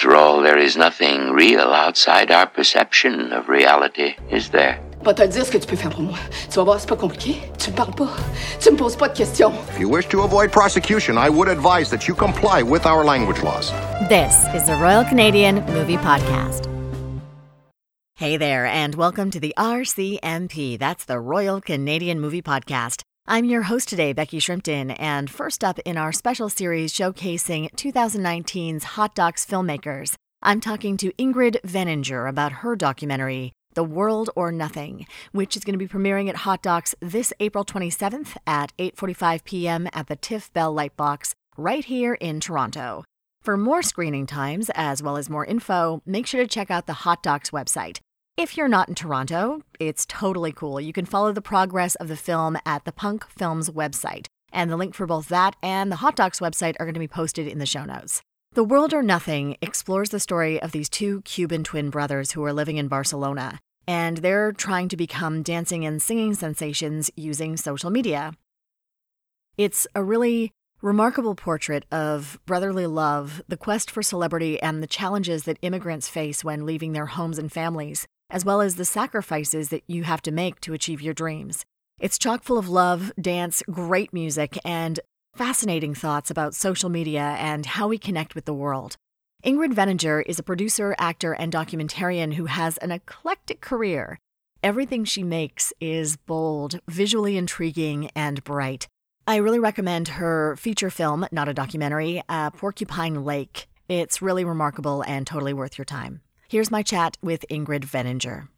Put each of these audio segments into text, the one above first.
After all, there is nothing real outside our perception of reality, is there? Va te dire ce que tu peux faire pour moi. Tu vas voir, c'est pas compliqué. Tu me parles pas. Tu me poses pas de questions. If you wish to avoid prosecution, I would advise that you comply with our language laws. This is the Royal Canadian Movie Podcast. Hey there, and welcome to the RCMP. That's the Royal Canadian Movie Podcast. I'm your host today, Becky Shrimpton, and first up in our special series showcasing 2019's Hot Docs filmmakers, I'm talking to Ingrid Veninger about her documentary, The World or Nothing, which is going to be premiering at Hot Docs this April 27th at 8:45 p.m. at the TIFF Bell Lightbox right here in Toronto. For more screening times as well as more info, make sure to check out the Hot Docs website. If you're not in Toronto, it's totally cool. You can follow the progress of the film at the Punk Films website, and the link for both that and the Hot Docs website are going to be posted in the show notes. The World or Nothing explores the story of these two Cuban twin brothers who are living in Barcelona, and they're trying to become dancing and singing sensations using social media. It's a really remarkable portrait of brotherly love, the quest for celebrity, and the challenges that immigrants face when leaving their homes and families, as well as the sacrifices that you have to make to achieve your dreams. It's chock full of love, dance, great music, and fascinating thoughts about social media and how we connect with the world. Ingrid Veninger is a producer, actor, and documentarian who has an eclectic career. Everything she makes is bold, visually intriguing, and bright. I really recommend her feature film, not a documentary, uh, Porcupine Lake. It's really remarkable and totally worth your time. Here's my chat with Ingrid Veninger.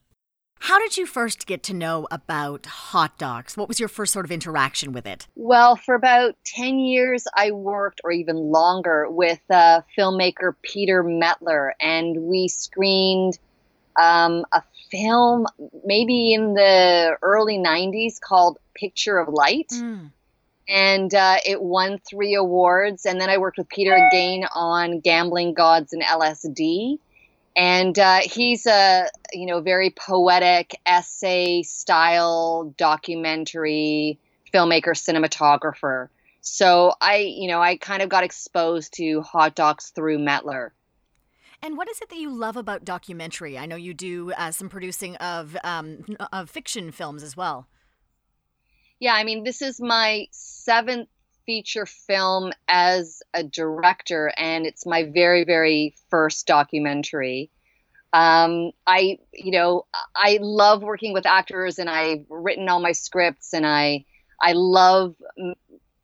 How did you first get to know about hot docs? What was your first sort of interaction with it? Well, for about 10 years, I worked, or even longer, with uh, filmmaker Peter Mettler, and we screened um, a film maybe in the early 90s called Picture of Light. Mm. And uh, it won three awards. And then I worked with Peter again on Gambling Gods and LSD and uh, he's a you know very poetic essay style documentary filmmaker cinematographer. So i you know i kind of got exposed to hot docs through Mettler and what is it that you love about documentary? I know you do uh, some producing of um, of fiction films as well. Yeah i mean this is my seventh feature film as a director, and it's my very, very first documentary. Um, I, you know, I love working with actors, and I've written all my scripts, and I, I love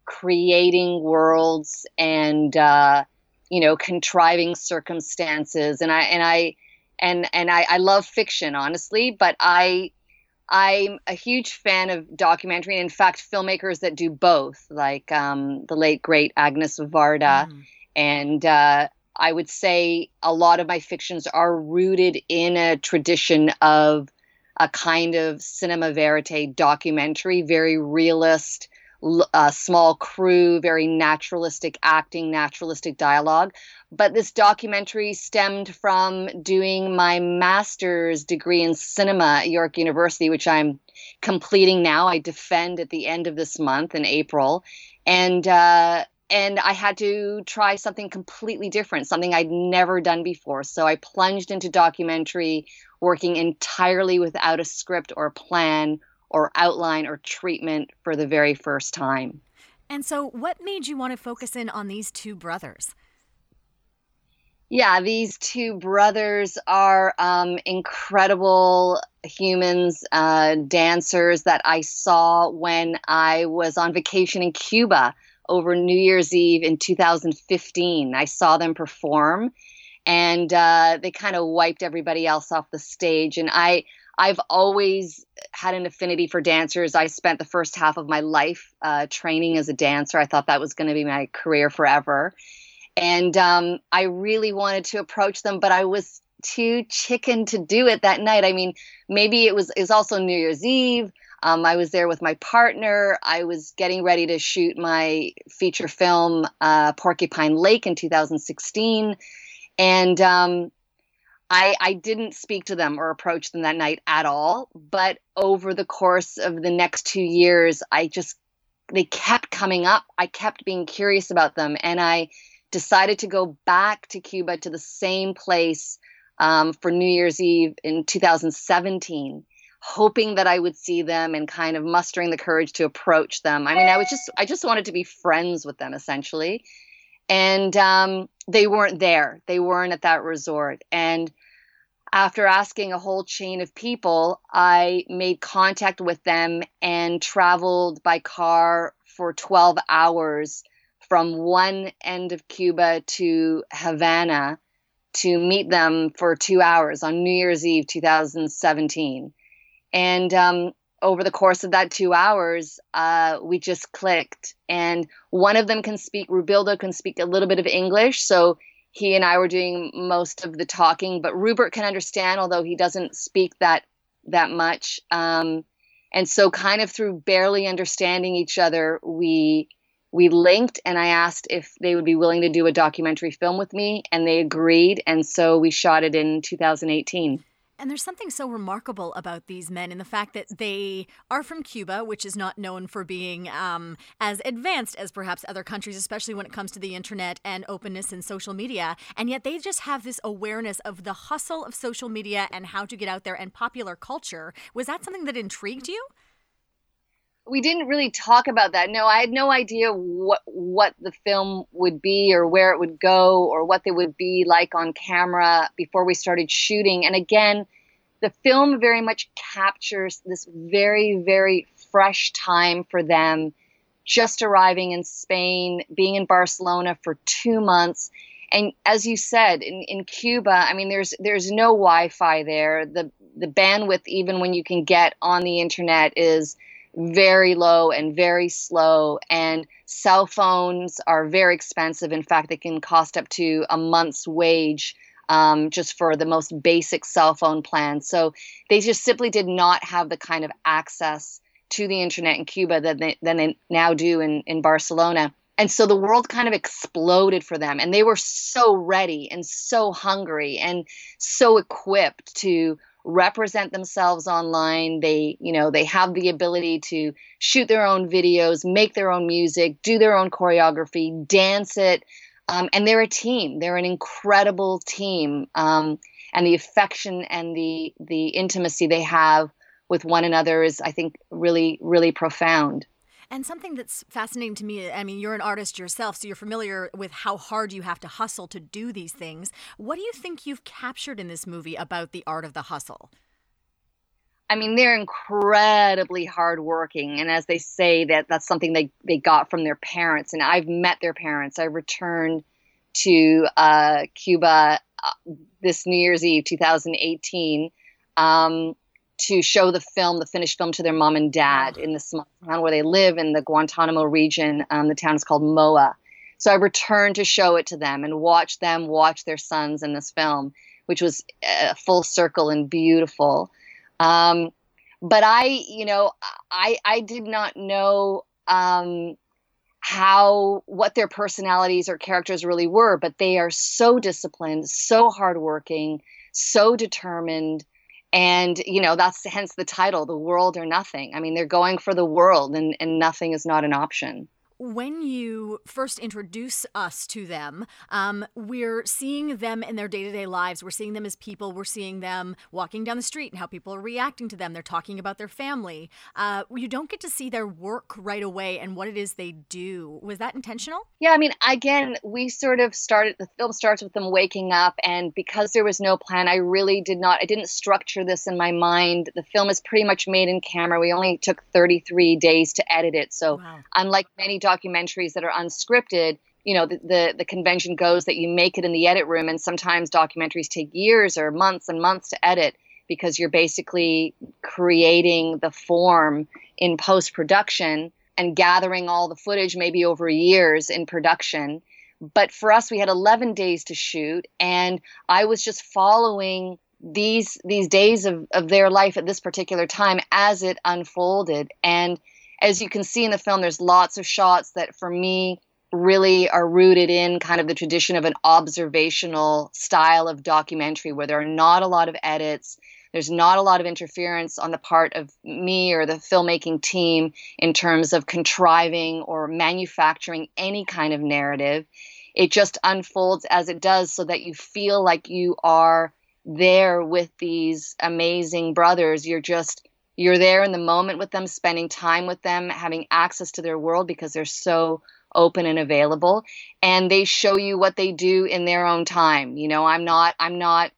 creating worlds and, uh, you know, contriving circumstances, and I, and I, and and I, I love fiction, honestly, but I I'm a huge fan of documentary. In fact, filmmakers that do both, like um, the late great Agnes Varda, mm. and uh, I would say a lot of my fictions are rooted in a tradition of a kind of cinema verite documentary, very realist, a small crew, very naturalistic acting, naturalistic dialogue. But this documentary stemmed from doing my master's degree in cinema at York University, which I'm completing now. I defend at the end of this month in April. And, uh, and I had to try something completely different, something I'd never done before. So I plunged into documentary, working entirely without a script or a plan or outline or treatment for the very first time. And so, what made you want to focus in on these two brothers? Yeah, these two brothers are um, incredible humans, uh, dancers that I saw when I was on vacation in Cuba over New Year's Eve in 2015. I saw them perform and uh, they kind of wiped everybody else off the stage. And I, I've always had an affinity for dancers. I spent the first half of my life uh, training as a dancer. I thought that was going to be my career forever. And um, I really wanted to approach them, but I was too chicken to do it that night. I mean, maybe it was, it was also New Year's Eve. Um, I was there with my partner. I was getting ready to shoot my feature film, uh, Porcupine Lake, in 2016. And um, I, I didn't speak to them or approach them that night at all. But over the course of the next two years, I just, they kept coming up. I kept being curious about them. And I decided to go back to Cuba to the same place um, for New Year's Eve in 2017 hoping that I would see them and kind of mustering the courage to approach them. I mean, I was just I just wanted to be friends with them essentially. And um, they weren't there. They weren't at that resort. And after asking a whole chain of people, I made contact with them and traveled by car for 12 hours from one end of Cuba to Havana to meet them for two hours on New Year's Eve 2017. And um, over the course of that two hours, uh, we just clicked. And one of them can speak, Rubildo can speak a little bit of English. So he and I were doing most of the talking, but Rupert can understand, although he doesn't speak that that much. Um, and so, kind of through barely understanding each other, we we linked, and I asked if they would be willing to do a documentary film with me, and they agreed. And so we shot it in 2018. And there's something so remarkable about these men in the fact that they are from Cuba, which is not known for being um, as advanced as perhaps other countries, especially when it comes to the internet and openness in social media. And yet they just have this awareness of the hustle of social media and how to get out there and popular culture. Was that something that intrigued you? We didn't really talk about that. No, I had no idea what what the film would be or where it would go or what they would be like on camera before we started shooting. And again, the film very much captures this very very fresh time for them just arriving in Spain, being in Barcelona for 2 months. And as you said, in, in Cuba, I mean there's there's no Wi-Fi there. The the bandwidth even when you can get on the internet is very low and very slow. And cell phones are very expensive. In fact, they can cost up to a month's wage um, just for the most basic cell phone plan. So they just simply did not have the kind of access to the internet in Cuba that they, than they now do in, in Barcelona. And so the world kind of exploded for them. And they were so ready and so hungry and so equipped to represent themselves online. They you know they have the ability to shoot their own videos make their own music do their own choreography dance it um, and they're a team. They're an incredible team um, and the affection and the the intimacy they have with one another is i think really really profound and something that's fascinating to me, I mean, you're an artist yourself, so you're familiar with how hard you have to hustle to do these things. What do you think you've captured in this movie about the art of the hustle? I mean, they're incredibly hardworking, and as they say, that that's something they they got from their parents. And I've met their parents. I returned to uh, Cuba uh, this New Year's Eve, 2018. Um, to show the film, the finished film, to their mom and dad in the small town where they live in the Guantanamo region. Um, the town is called Moa. So I returned to show it to them and watch them watch their sons in this film, which was a full circle and beautiful. Um, but I, you know, I I did not know um, how what their personalities or characters really were, but they are so disciplined, so hardworking, so determined and you know that's hence the title the world or nothing. I mean they're going for the world and, and nothing is not an option when you first introduce us to them, um, we're seeing them in their day to day lives. We're seeing them as people. We're seeing them walking down the street and how people are reacting to them. They're talking about their family. Uh, you don't get to see their work right away and what it is they do. Was that intentional? Yeah, I mean, again, we sort of started, the film starts with them waking up. And because there was no plan, I really did not, I didn't structure this in my mind. The film is pretty much made in camera. We only took 33 days to edit it. So, wow. unlike many documentaries that are unscripted, you know, the, the, the convention goes that you make it in the edit room, and sometimes documentaries take years or months and months to edit because you're basically creating the form in post production and gathering all the footage maybe over years in production. But for us, we had 11 days to shoot, and I was just following these these days of, of their life at this particular time as it unfolded. And as you can see in the film, there's lots of shots that for me really are rooted in kind of the tradition of an observational style of documentary where there are not a lot of edits. There's not a lot of interference on the part of me or the filmmaking team in terms of contriving or manufacturing any kind of narrative. it just unfolds as it does so that you feel like you are there with these amazing brothers. You're just you're there in the moment with them, spending time with them, having access to their world because they're so open and available and they show you what they do in their own time. You know, I'm not I'm not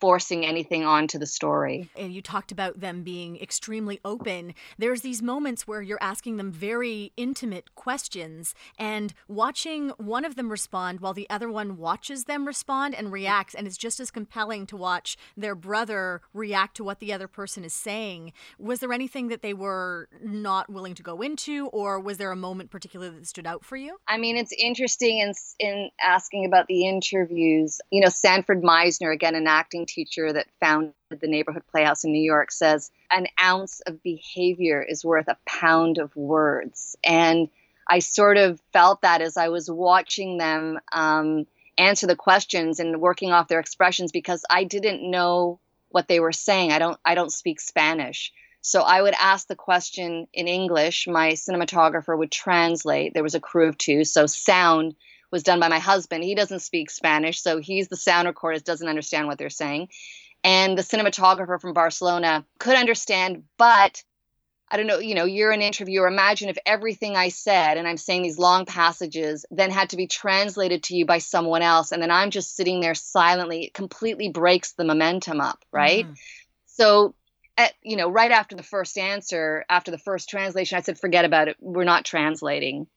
forcing anything onto the story. And you talked about them being extremely open. There's these moments where you're asking them very intimate questions and watching one of them respond while the other one watches them respond and reacts. And it's just as compelling to watch their brother react to what the other person is saying. Was there anything that they were not willing to go into, or was there a moment particularly that stood out for you? I mean, it's interesting in, in asking about the interviews. You know, Sanford Meisner, again, an acting teacher that founded the neighborhood playhouse in New York says an ounce of behavior is worth a pound of words. And I sort of felt that as I was watching them um, answer the questions and working off their expressions because I didn't know what they were saying. I don't I don't speak Spanish. So I would ask the question in English. My cinematographer would translate. There was a crew of two, so sound was done by my husband. He doesn't speak Spanish, so he's the sound recordist, doesn't understand what they're saying. And the cinematographer from Barcelona could understand, but I don't know, you know, you're an interviewer. Imagine if everything I said, and I'm saying these long passages, then had to be translated to you by someone else. And then I'm just sitting there silently. It completely breaks the momentum up, right? Mm. So, at, you know, right after the first answer, after the first translation, I said, forget about it. We're not translating.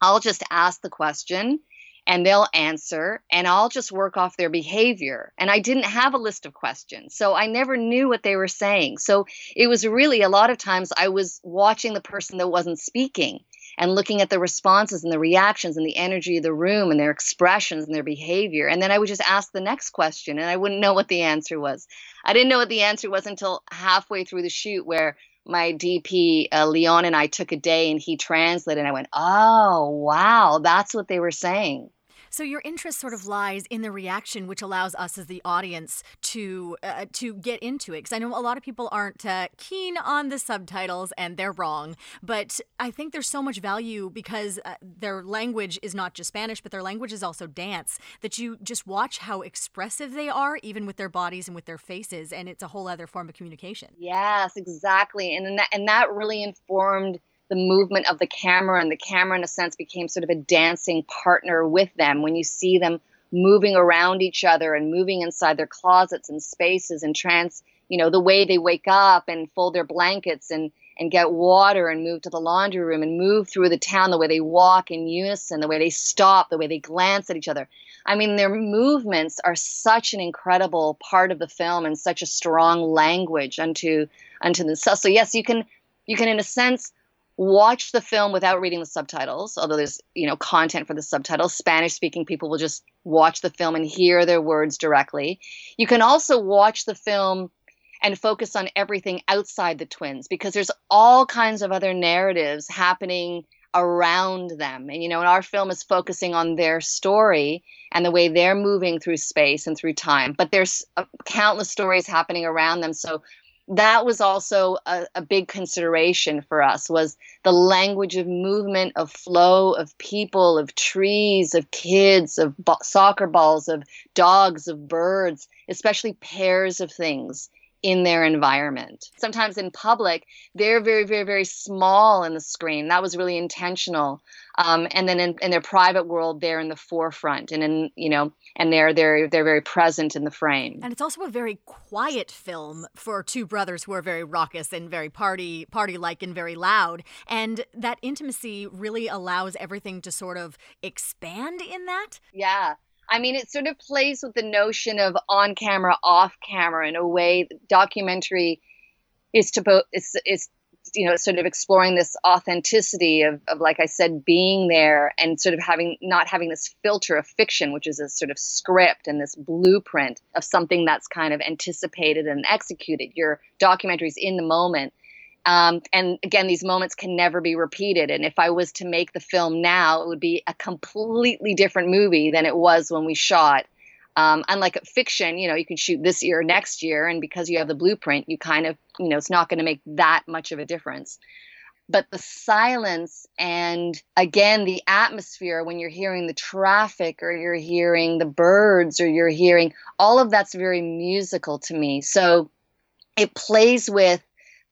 I'll just ask the question and they'll answer and I'll just work off their behavior. And I didn't have a list of questions. So I never knew what they were saying. So it was really a lot of times I was watching the person that wasn't speaking and looking at the responses and the reactions and the energy of the room and their expressions and their behavior. And then I would just ask the next question and I wouldn't know what the answer was. I didn't know what the answer was until halfway through the shoot where my DP uh, Leon and I took a day and he translated and I went, "Oh, wow, that's what they were saying." So your interest sort of lies in the reaction, which allows us as the audience to uh, to get into it. Because I know a lot of people aren't uh, keen on the subtitles, and they're wrong. But I think there's so much value because uh, their language is not just Spanish, but their language is also dance. That you just watch how expressive they are, even with their bodies and with their faces, and it's a whole other form of communication. Yes, exactly, and and that really informed the movement of the camera and the camera in a sense became sort of a dancing partner with them. When you see them moving around each other and moving inside their closets and spaces and trans you know the way they wake up and fold their blankets and and get water and move to the laundry room and move through the town the way they walk in unison the way they stop the way they glance at each other. I mean their movements are such an incredible part of the film and such a strong language unto unto themselves. So yes you can you can in a sense watch the film without reading the subtitles although there's you know content for the subtitles. Spanish speaking people will just watch the film and hear their words directly. You can also watch the film and focus on everything outside the twins because there's all kinds of other narratives happening around them. And you know and our film is focusing on their story and the way they're moving through space and through time but there's uh, countless stories happening around them. So that was also a, a, big consideration for us was the language of movement of flow of people of trees of kids of bo- soccer balls of dogs of birds especially pairs of things in their environment sometimes in public they're very very very small in the screen that was really intentional um, and then in, in their private world they're in the forefront and in you know and they're they're they're very present in the frame. And it's also a very quiet film for two brothers who are very raucous and very party party like and very loud. And that intimacy really allows everything to sort of expand in that. Yeah. I mean, it sort of plays with the notion of on camera, off camera in a way. Documentary is to both is is you know sort of exploring this authenticity of, of like i said being there and sort of having not having this filter of fiction which is a sort of script and this blueprint of something that's kind of anticipated and executed your documentaries in the moment um, and again these moments can never be repeated. And if i was to make the film now it would be a completely different movie than it was when we shot. Um, unlike fiction, you know, you can shoot this year, next year, and because you have the blueprint, you kind of, you know, it's not going to make that much of a difference. but the silence and again the atmosphere when you're hearing the traffic or you're hearing the birds or you're hearing all of that's very musical to me. So it plays with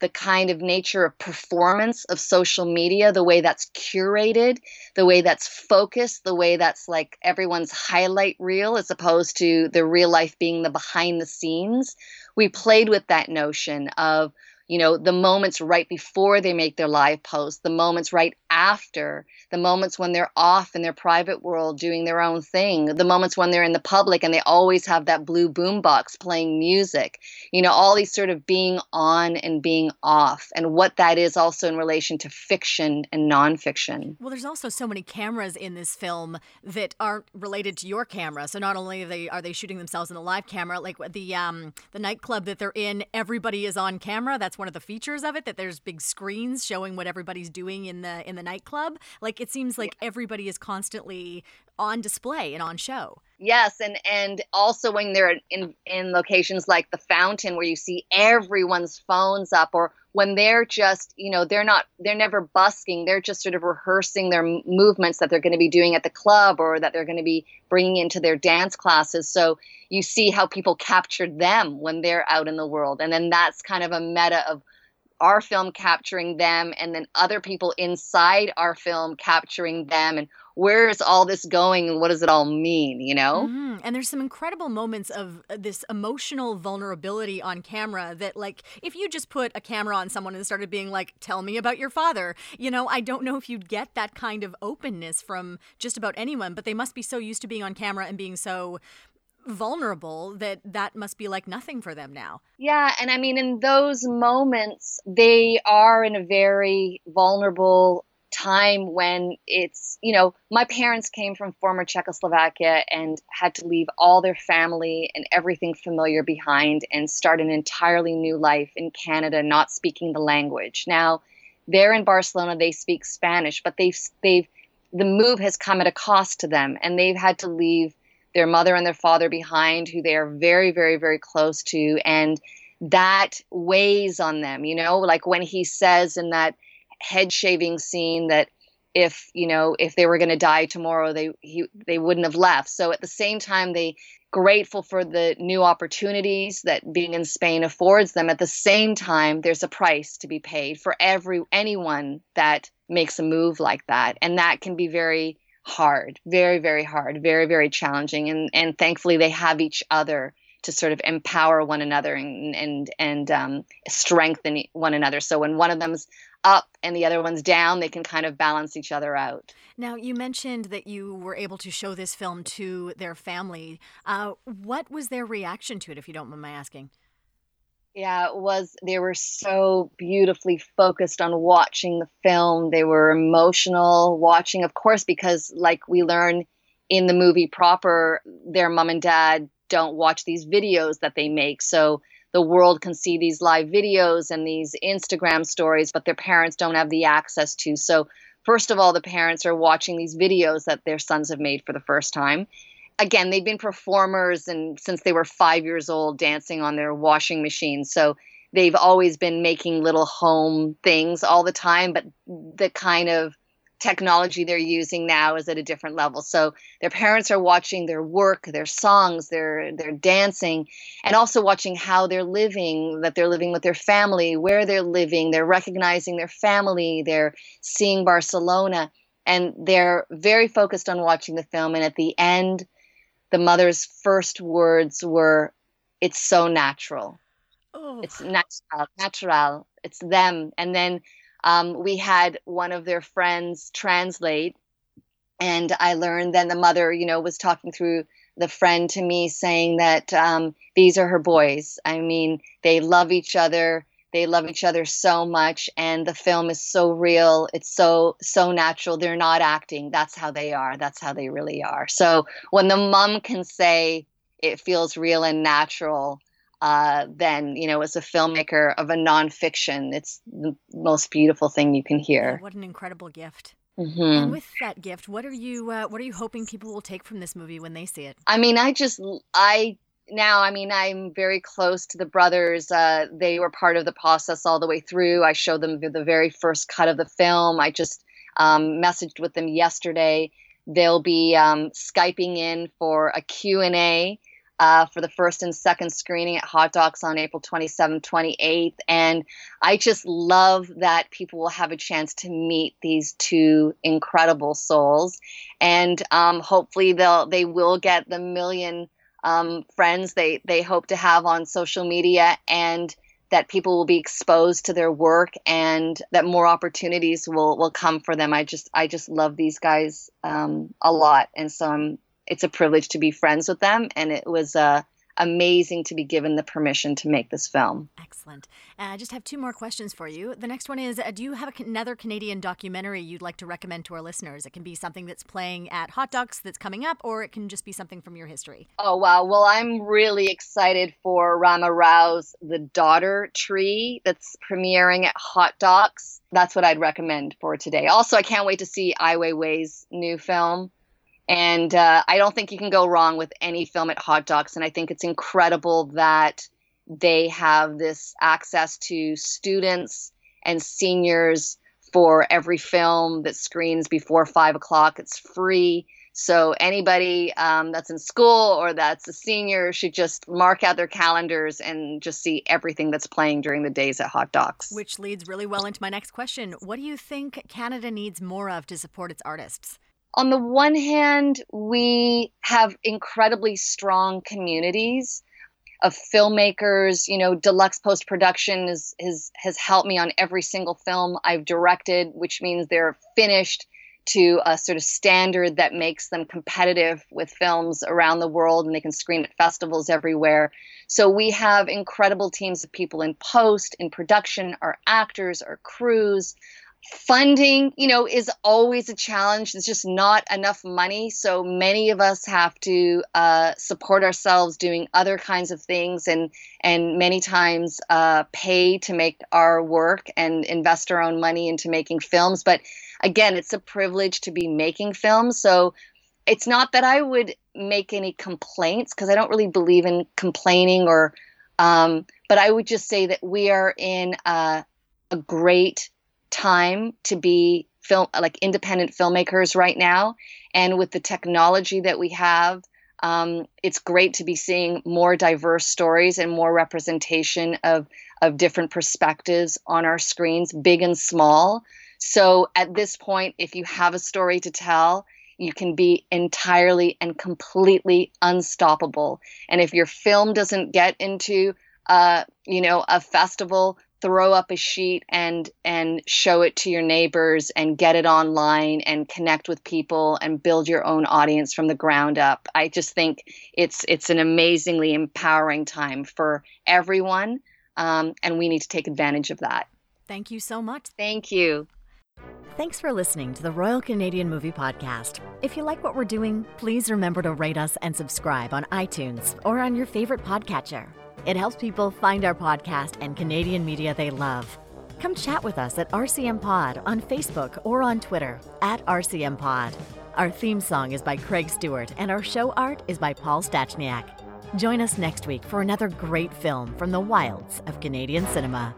the kind of nature of performance of social media, the way that's curated, the way that's focused, the way that's like everyone's highlight reel as opposed to the real life being the behind the scenes. We played with that notion of you know the moments right before they make their live post the moments right after the moments when they're off in their private world doing their own thing the moments when they're in the public and they always have that blue boombox playing music you know all these sort of being on and being off and what that is also in relation to fiction and nonfiction. Well there's also so many cameras in this film that aren't related to your camera. So not only are they are they shooting themselves in the live camera like the um the nightclub that they're in everybody is on camera. That's one of the features of it that there's big screens showing what everybody's doing in the in the nightclub. Like it seems like everybody is constantly on display and on show. Yes, and and also when they're in in locations like the fountain where you see everyone's phones up or when they're just, you know, they're not they're never busking, they're just sort of rehearsing their movements that they're going to be doing at the club or that they're going to be bringing into their dance classes. So you see how people captured them when they're out in the world. And then that's kind of a meta of our film capturing them and then other people inside our film capturing them and where is all this going and what does it all mean you know mm-hmm. and there's some incredible moments of uh, this emotional vulnerability on camera that like if you just put a camera on someone and started being like tell me about your father you know i don't know if you'd get that kind of openness from just about anyone but they must be so used to being on camera and being so vulnerable that that must be like nothing for them now. Yeah, and I mean in those moments they are in a very vulnerable time when it's, you know, my parents came from former Czechoslovakia and had to leave all their family and everything familiar behind and start an entirely new life in Canada not speaking the language. Now, they're in Barcelona, they speak Spanish, but they've they've the move has come at a cost to them and they've had to leave their mother and their father behind who they are very very very close to and that weighs on them you know like when he says in that head shaving scene that if you know if they were going to die tomorrow they he, they wouldn't have left. So at the same time they grateful for the new opportunities that being in Spain affords them. At the same time there's a price to be paid for every anyone that makes a move like that. And that can be very hard, very, very hard, very, very challenging. And and thankfully they have each other to sort of empower one another and and and um, strengthen one another. So when one of them's up and the other one's down, they can kind of balance each other out. Now, you mentioned that you were able to show this film to their family. Uh, what was their reaction to it, if you don't mind my asking? Yeah, it was. They were so beautifully focused on watching the film. They were emotional watching, of course, because, like we learn in the movie proper, their mom and dad don't watch these videos that they make. So the world can see these live videos and these Instagram stories, but their parents don't have the access to. So, first of all, the parents are watching these videos that their sons have made for the first time again, they've been performers and since they were five years old, dancing on their washing machines. So they've always been making little home things all the time, but the kind of technology they're using now is at a different level. So their parents are watching their work, their songs, their their dancing, and also watching how they're living, that they're living with their family, where they're living, they're recognizing their family, they're seeing Barcelona, and they're very focused on watching the film. And at the end, the mother's first words were, "It's so natural. Oh. It's natural, natural. It's them." And then um, we had one of their friends translate, and I learned. Then the mother, you know, was talking through the friend to me, saying that um, these are her boys. I mean, they love each other. They love each other so much and the film is so real. It's so so natural. They're not acting. That's how they are. That's how they really are. So when the mom can say it feels real and natural uh, then you know as a filmmaker of a nonfiction it's the most beautiful thing you can hear what an incredible gift Mm-hmm. And with that gift, what are you uh, what are you hoping people will take from this movie when they see it? I mean, I just I now, I mean, I'm very close to the brothers. Uh, they were part of the process all the way through. I showed them the very first cut of the film. I just um, messaged with them yesterday. They'll be um, skyping in for a Q&A uh, for the first and second screening at Hot Docs on April 27th, 28th. And I just love that people will have a chance to meet these two incredible souls. And um, hopefully they'll, they will get the million um, friends they, they hope to have on social media and that people will be exposed to their work and that more opportunities will, will come for them. I just, I just love these guys um, a lot. And so I'm it's a privilege to be friends with them, and it was uh, amazing to be given the permission to make this film. Excellent. Uh, I just have two more questions for you. The next one is uh, Do you have another Canadian documentary you'd like to recommend to our listeners? It can be something that's playing at Hot Docs that's coming up, or it can just be something from your history. Oh, wow. Well, I'm really excited for Rama Rao's The Daughter Tree that's premiering at Hot Docs. That's what I'd recommend for today. Also, I can't wait to see Ai Weiwei's new film. And uh, I don't think you can go wrong with any film at Hot Docs. And I think it's incredible that they have this access to students and seniors for every film that screens before five o'clock. It's free. So anybody um, that's in school or that's a senior should just mark out their calendars and just see everything that's playing during the days at Hot Docs. Which leads really well into my next question. What do you think Canada needs more of to support its artists? On the one hand, we have incredibly strong communities of filmmakers. You know, deluxe post production is, is, has helped me on every single film I've directed, which means they're finished to a sort of standard that makes them competitive with films around the world and they can screen at festivals everywhere. So we have incredible teams of people in post, in production, our actors, our crews, funding you know is always a challenge. There's just not enough money. So many of us have to uh, support ourselves doing other kinds of things and and many times uh, pay to make our work and invest our own money into making films. But again it's a privilege to be making films. So it's not that i would make any complaints because i don't really believe in complaining or um, but i would just say that we are in a, a great time to be film like independent filmmakers right now. And with the technology that we have um, it's great to be seeing more diverse stories and more representation of of different perspectives on our screens big and small. So at this point if you have a story to tell you can be entirely and completely unstoppable. And if your film doesn't get into uh, you know a festival throw up a sheet and and show it to your neighbors and get it online and connect with people and build your own audience from the ground up. I just think it's it's an amazingly empowering time for everyone, um, and we need to take advantage of that. Thank you so much. Thank you. Thanks for listening to the Royal Canadian Movie Podcast. If you like what we're doing, please remember to rate us and subscribe on iTunes or on your favorite podcatcher. It helps people find our podcast and Canadian media they love. Come chat with us at RCM Pod on Facebook or on Twitter at RCM Pod. Our theme song is by Craig Stewart, and our show art is by Paul Stachniak. Join us next week for another great film from the wilds of Canadian cinema.